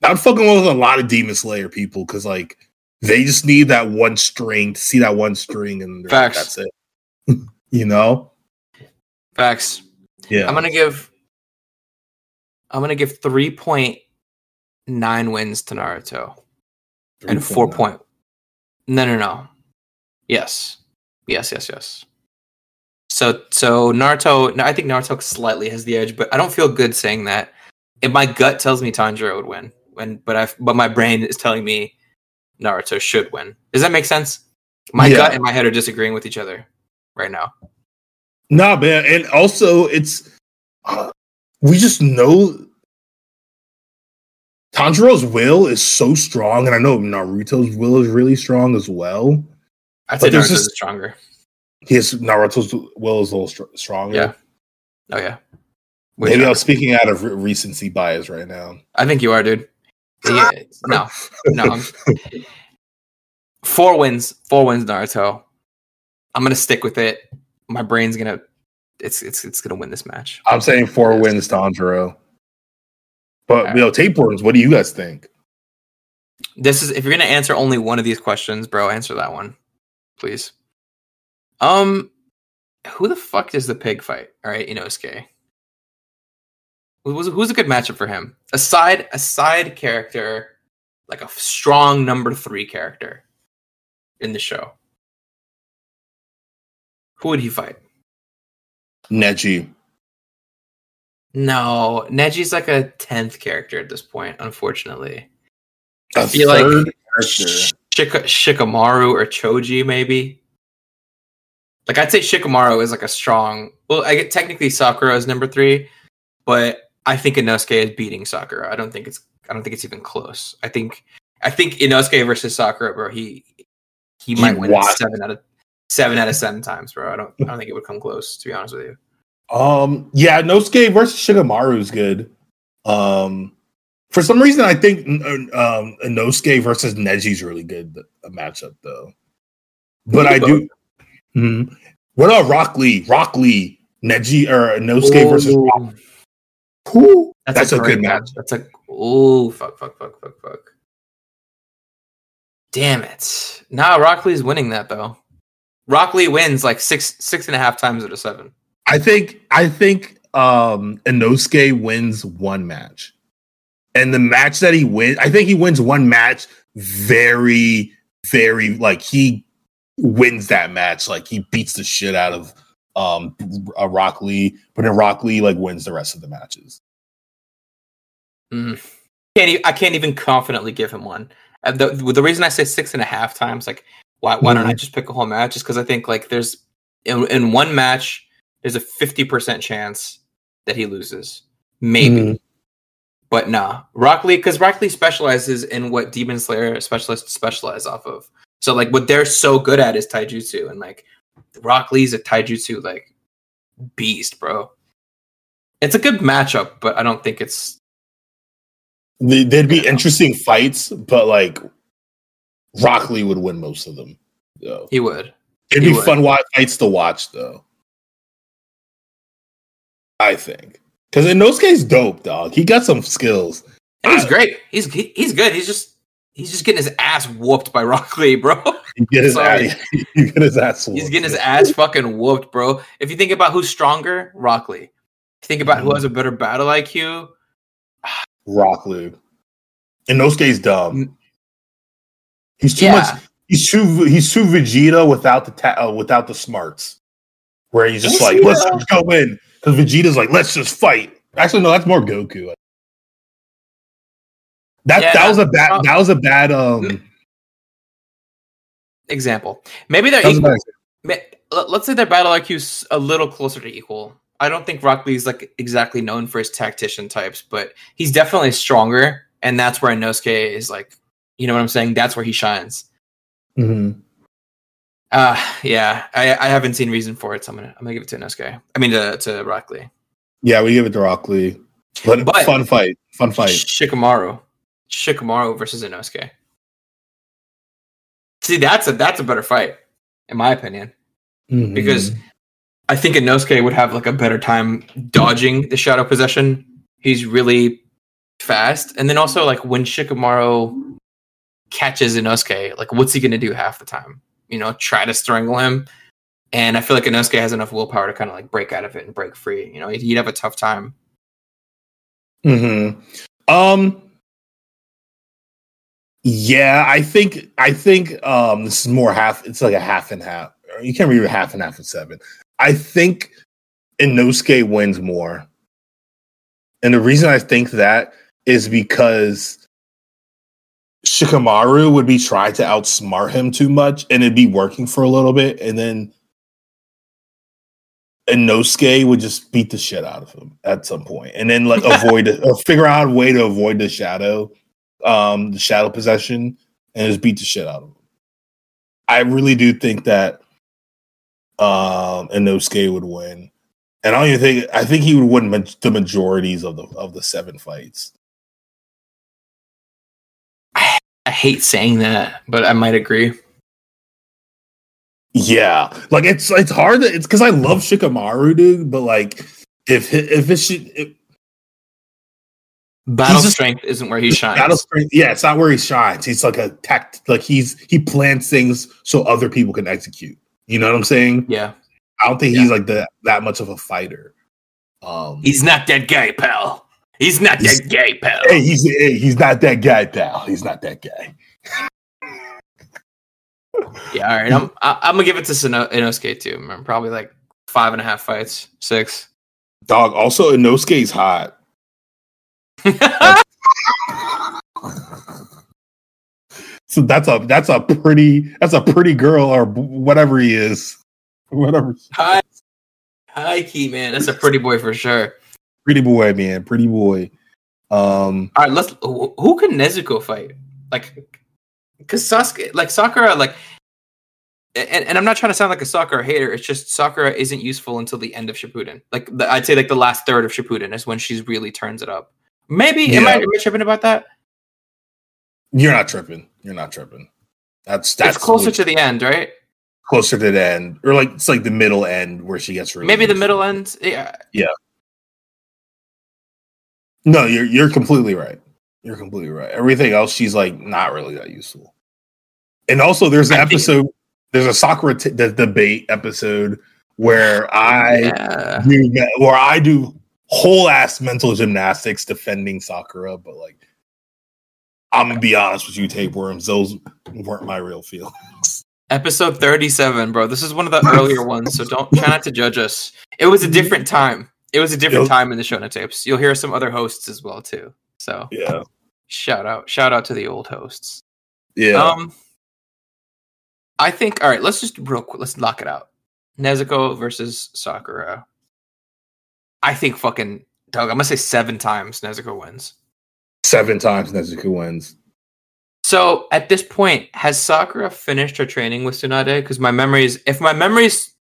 That would fuck him up with a lot of Demon Slayer people because like they just need that one string to see that one string, and like, that's it. you know? Facts. Yeah. I'm gonna give. I'm gonna give three point nine wins to Naruto and four 3.9. point. No, no, no. Yes, yes, yes, yes. So, so Naruto. I think Naruto slightly has the edge, but I don't feel good saying that. If my gut tells me Tanjiro would win, when but I but my brain is telling me Naruto should win. Does that make sense? My Yeah. gut and my head are disagreeing with each other right now. Nah, man, and also it's uh, we just know Tanjiro's will is so strong, and I know Naruto's will is really strong as well. I'd say there's Naruto's just- stronger. His Naruto's will is a little str- stronger. Yeah. Oh yeah. Maybe. I'm speaking out of re- recency bias right now. I think you are, dude. Yeah, no, no. I'm- Four wins, four wins, Naruto. I'm gonna stick with it. My brain's gonna, it's it's it's gonna win this match. I'm saying four Yes. wins Tanjiro. But Alright. you know, tapeworms. What do you guys think? This is if you're gonna answer only one of these questions, bro. Answer that one, please. Um, who the fuck is the pig fight? All right, Inosuke. Who's who's a good matchup for him? A side a side character, like a strong number three character in the show. Who would he fight? Neji. No, Neji's like a tenth character at this point. Unfortunately, A feel like-. Shika, Shikamaru or Choji maybe. Like I'd say Shikamaru is like a strong. Well, I get technically Sakura is number three, but I think Inosuke is beating Sakura. I don't think it's. I don't think it's even close. I think. I think Inosuke versus Sakura, bro. He he He might win seven out of seven out of seven times, bro. I don't. I don't think it would come close. To be honest with you. Um, yeah, Nosuke versus Shikamaru is good. Um, for some reason, I think um, Nosuke versus Neji is really good a matchup though. But I do. Mhm. What about Rock Lee? Rock Lee, Neji or Nosuke versus Rock. Ooh, Who? That's, That's a, a good match. match. That's a oh fuck fuck fuck fuck fuck. Damn it! Nah, Rock Lee's winning that though. Rock Lee wins like six six and a half times out of seven. I think I think um Inosuke wins one match. And the match that he wins, I think he wins one match very, very like he wins that match. Like he beats the shit out of um uh, Rock Lee, but then Rock Lee like wins the rest of the matches. Mm. Can't e- I can't even confidently give him one. Uh, The, the reason I say six and a half times, like why why don't I just pick a whole match? Just because I think like there's in, in one match there's a fifty percent chance that he loses, maybe. Mhm. But nah, Rock Lee because Rock Lee specializes in what Demon Slayer specialists specialize off of. So like what they're so good at is taijutsu, and like Rock Lee's a taijutsu like beast, bro. It's a good matchup, but I don't think it's They'd be interesting fights, but like Rock Lee would win most of them. Though. he would. it'd He be would. fun wa- fights to watch though. I think. Because in those Inosuke's dope, dog. He got some skills. And he's I- great. He's he, he's good. He's just he's just getting his ass whooped by Rock Lee, bro. He get his ass. He get his ass. He's getting his ass fucking whooped, bro. If you think about who's stronger, Rock Lee. If you think about who mm. has a better battle IQ, Rock Lee. Inosuke's dumb. Mm. He's too Yeah. much. He's too. He's too Vegeta without the ta- uh, without the smarts. Where he's just Is like, let's just go in because Vegeta's like, let's just fight. Actually, no, that's more Goku. That Yeah, that was a bad. That was a bad. Um, example. Maybe they're that was a equal. Let's say their battle IQ's a little closer to equal. I don't think Rock Lee's like exactly known for his tactician types, but he's definitely stronger, and that's where Inosuke is like, you know what I'm saying? That's where he shines. Mhm. Uh yeah, I, I haven't seen reason for it, so I'm gonna I'm gonna give it to Inosuke. I mean to to Rock Lee. Yeah, we give it to Rock Lee. But, But- fun fight. Fun fight. Shikamaru. Shikamaru versus Inosuke. See, that's a that's a better fight, in my opinion. Mhm. Because I think Inosuke would have like a better time dodging the shadow possession. He's really fast. And then also like when Shikamaru catches Inosuke, like what's he gonna do half the time? You know, try to strangle him. And I feel like Inosuke has enough willpower to kind of like break out of it and break free. You know, he'd, have a tough time. hmm Um. Yeah, I think I think um this is more half. It's like a half and half. You can't read half and half of seven. I think Inosuke wins more, and the reason I think that is because Shikamaru would be trying to outsmart him too much, and it'd be working for a little bit, and then Inosuke would just beat the shit out of him at some point, and then like avoid it or figure out a way to avoid the shadow, um, the shadow possession, and just beat the shit out of him. I really do think that um Inosuke would win, and I don't even think I think he would win ma- the majorities of the of the seven fights. Hate saying that, but I might agree. Yeah, like it's it's hard. To, it's because I love Shikamaru, dude. But like, if if it should, if, Battle just- strength isn't where he shines. Battle strength, yeah, it's not where he shines. He's like a tact, like he's he plans things so other people can execute. You know what I'm saying? yeah. I don't think he's like that that much of a fighter. Um, He's not that guy, pal. He's not He's- that guy, pal. hey, he's hey, he's not that guy, pal. He's not that guy. Yeah, all right. I'm I'm gonna give it to Sino- Inosuke too. man. Probably like five and a half fights, six. Dog. Also, Inosuke's hot. So that's a that's a pretty that's a pretty girl or whatever he is. Whatever. Hi, hi, key man. That's a pretty boy for sure. Pretty boy, man. Pretty boy. Um, All right, let's. Who can Nezuko fight? Like, because Sasuke, like Sakura, like, and, and I'm not trying to sound like a Sakura hater. It's just Sakura isn't useful until the end of Shippuden. Like, the, I'd say like the last third of Shippuden is when she really turns it up. Maybe am, I, Yeah. am I tripping about that? you're not tripping. You're not tripping. That's that's it's closer to the end, right? closer to the end, or like it's like the middle end where she gets really. Maybe the middle end. Yeah. Yeah. No, you're you're completely right. You're completely right. Everything else, she's like not really that useful. And also, there's an I think- episode. There's a Sakura t- the debate episode where I yeah. do where I do whole ass mental gymnastics defending Sakura, but like I'm gonna be honest with you, tapeworms. Those weren't my real feelings. Episode 37, bro. This is one of the earlier ones, so don't try not to judge us. It was a different time. It was a different time in the Shonen tapes. You'll hear some other hosts as well too. So Yeah, shout out, shout out to the old hosts. yeah. Um, I think. All right, let's just real quick. Let's knock it out. Nezuko versus Sakura. I think fucking Doug. I'm gonna say seven times Nezuko wins. Seven times Nezuko wins. So at this point, has Sakura finished her training with Tsunade? Because my memory is, if my memory's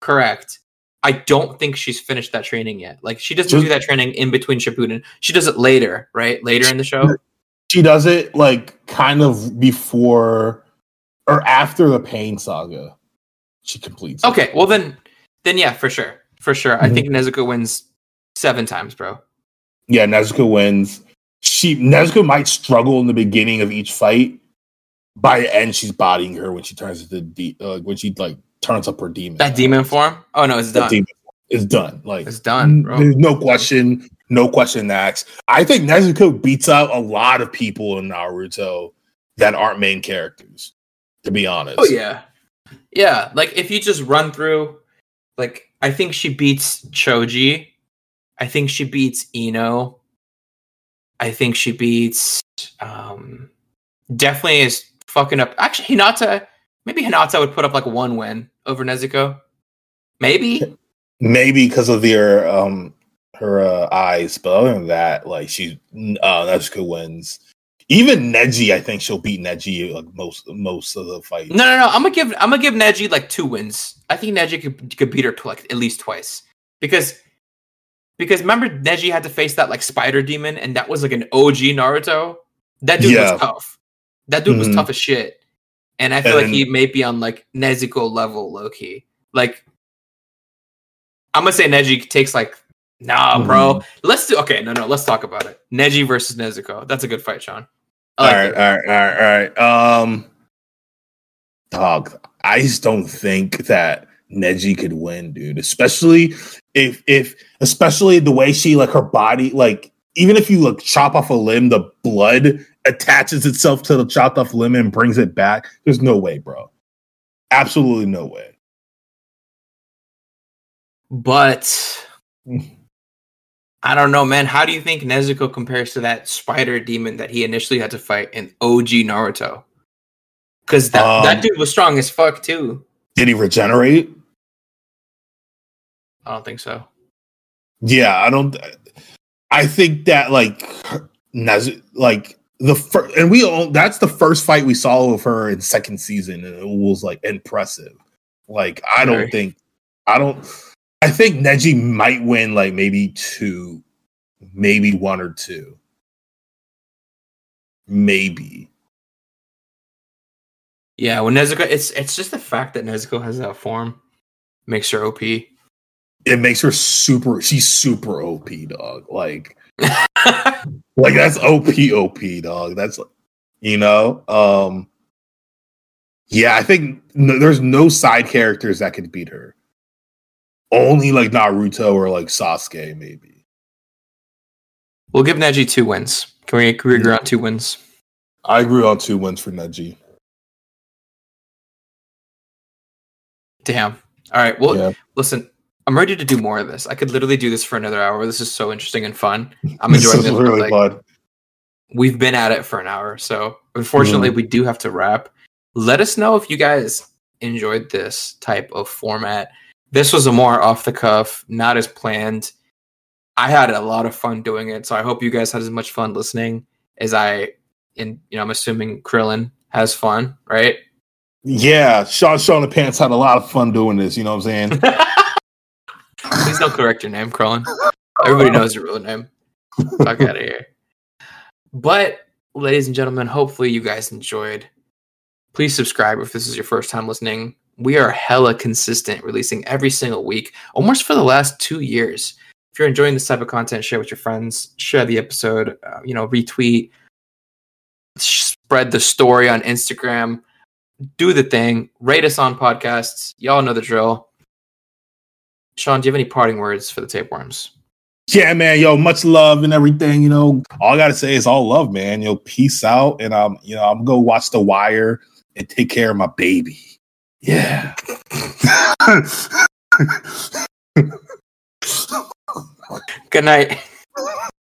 correct, I don't think she's finished that training yet. Like she doesn't Just- do that training in between Shippuden. She does it later, right? Later in the show. She does it like kind of before or after the Pain Saga. She completes. it. Okay, well then, then yeah, for sure, for sure. I Mhm. think Nezuko wins seven times, bro. Yeah, Nezuko wins. She Nezuko might struggle in the beginning of each fight. By the end, she's bodying her when she turns into de- uh, when she like turns up her demon. That demon form. Oh no, it's That done. demon is done. Like It's done, bro. There's no question, no question asked. I think Nezuko beats out a lot of people in Naruto that aren't main characters. To be honest, Oh yeah, yeah. Like if you just run through, like I think she beats Choji. I think she beats Ino. I think she beats. um Definitely is fucking up. Actually, Hinata. Maybe Hinata would put up like one win over Nezuko. Maybe. maybe because of their um her uh, eyes, but other than that, like she uh Nezuko wins. Even Neji, I think she'll beat Neji like most most of the fights. No, no, no. I'm gonna give I'm gonna give Neji like two wins. I think Neji could, could beat her to like at least twice because because remember Neji had to face that like spider demon and that was like an OG Naruto. That dude Yeah. was tough. That dude was Mhm. tough as shit. And I feel And- like he may be on like Nezuko level, low key. Like I'm gonna say Neji takes like nah, bro. Mm-hmm. Let's do okay. No, no. Let's talk about it. Neji versus Nezuko. That's a good fight, Sean. I all like right, all right, all right, all right. Um, dog, I just don't think that Neji could win, dude. Especially if, if, especially the way she like her body, like even if you like chop off a limb, the blood attaches itself to the chopped off limb and brings it back. There's no way, bro. Absolutely no way. But I don't know, man. How do you think Nezuko compares to that spider demon that he initially had to fight in OG Naruto? Because that, Um, that dude was strong as fuck too. Did he regenerate? I don't think so. Yeah, I don't. I think that like Nez, like the first, and we all that's the first fight we saw of her in second season, and it was like impressive. Like I don't think, I don't. I think Neji might win like maybe two, maybe one or two, maybe. Yeah, when Nezuko, it's it's just the fact that Nezuko has that form makes her OP. It makes her super. She's super OP, dog. Like like that's op op dog that's you know um yeah i think no, there's no side characters that could beat her only like naruto or like sasuke maybe we'll give Neji two wins. Can we, can we agree on two wins? i agree on two wins for neji Damn. All right. Well, yeah listen. I'm ready to do more of this. I could literally do this for another hour. This is so interesting and fun. I'm enjoying is this. but, really like, fun we've been at it for an hour so unfortunately Mm-hmm. we do have to wrap let us know if you guys enjoyed this type of format. This was a more off the cuff, not as planned. I had a lot of fun doing it, so I hope you guys had as much fun listening as I. And you know, I'm assuming Krillin has fun, right? Yeah, Sean Sean the Pants had a lot of fun doing this. You know what I'm saying? Don't correct your name, Krillin. Everybody knows your real name. Fuck out of here. But, ladies and gentlemen, hopefully you guys enjoyed. Please subscribe if this is your first time listening. We are hella consistent, releasing every single week, almost for the last two years. If you're enjoying this type of content, share with your friends, share the episode, uh, you know, retweet, spread the story on Instagram, do the thing, rate us on podcasts. Y'all know the drill. Sean, do you have any parting words for the tapeworms? Yeah, man. Yo, much love and everything. You know, all I gotta say is all love, man. Yo, peace out, and um, you know, I'm gonna go watch The Wire and take care of my baby. Yeah. Good night.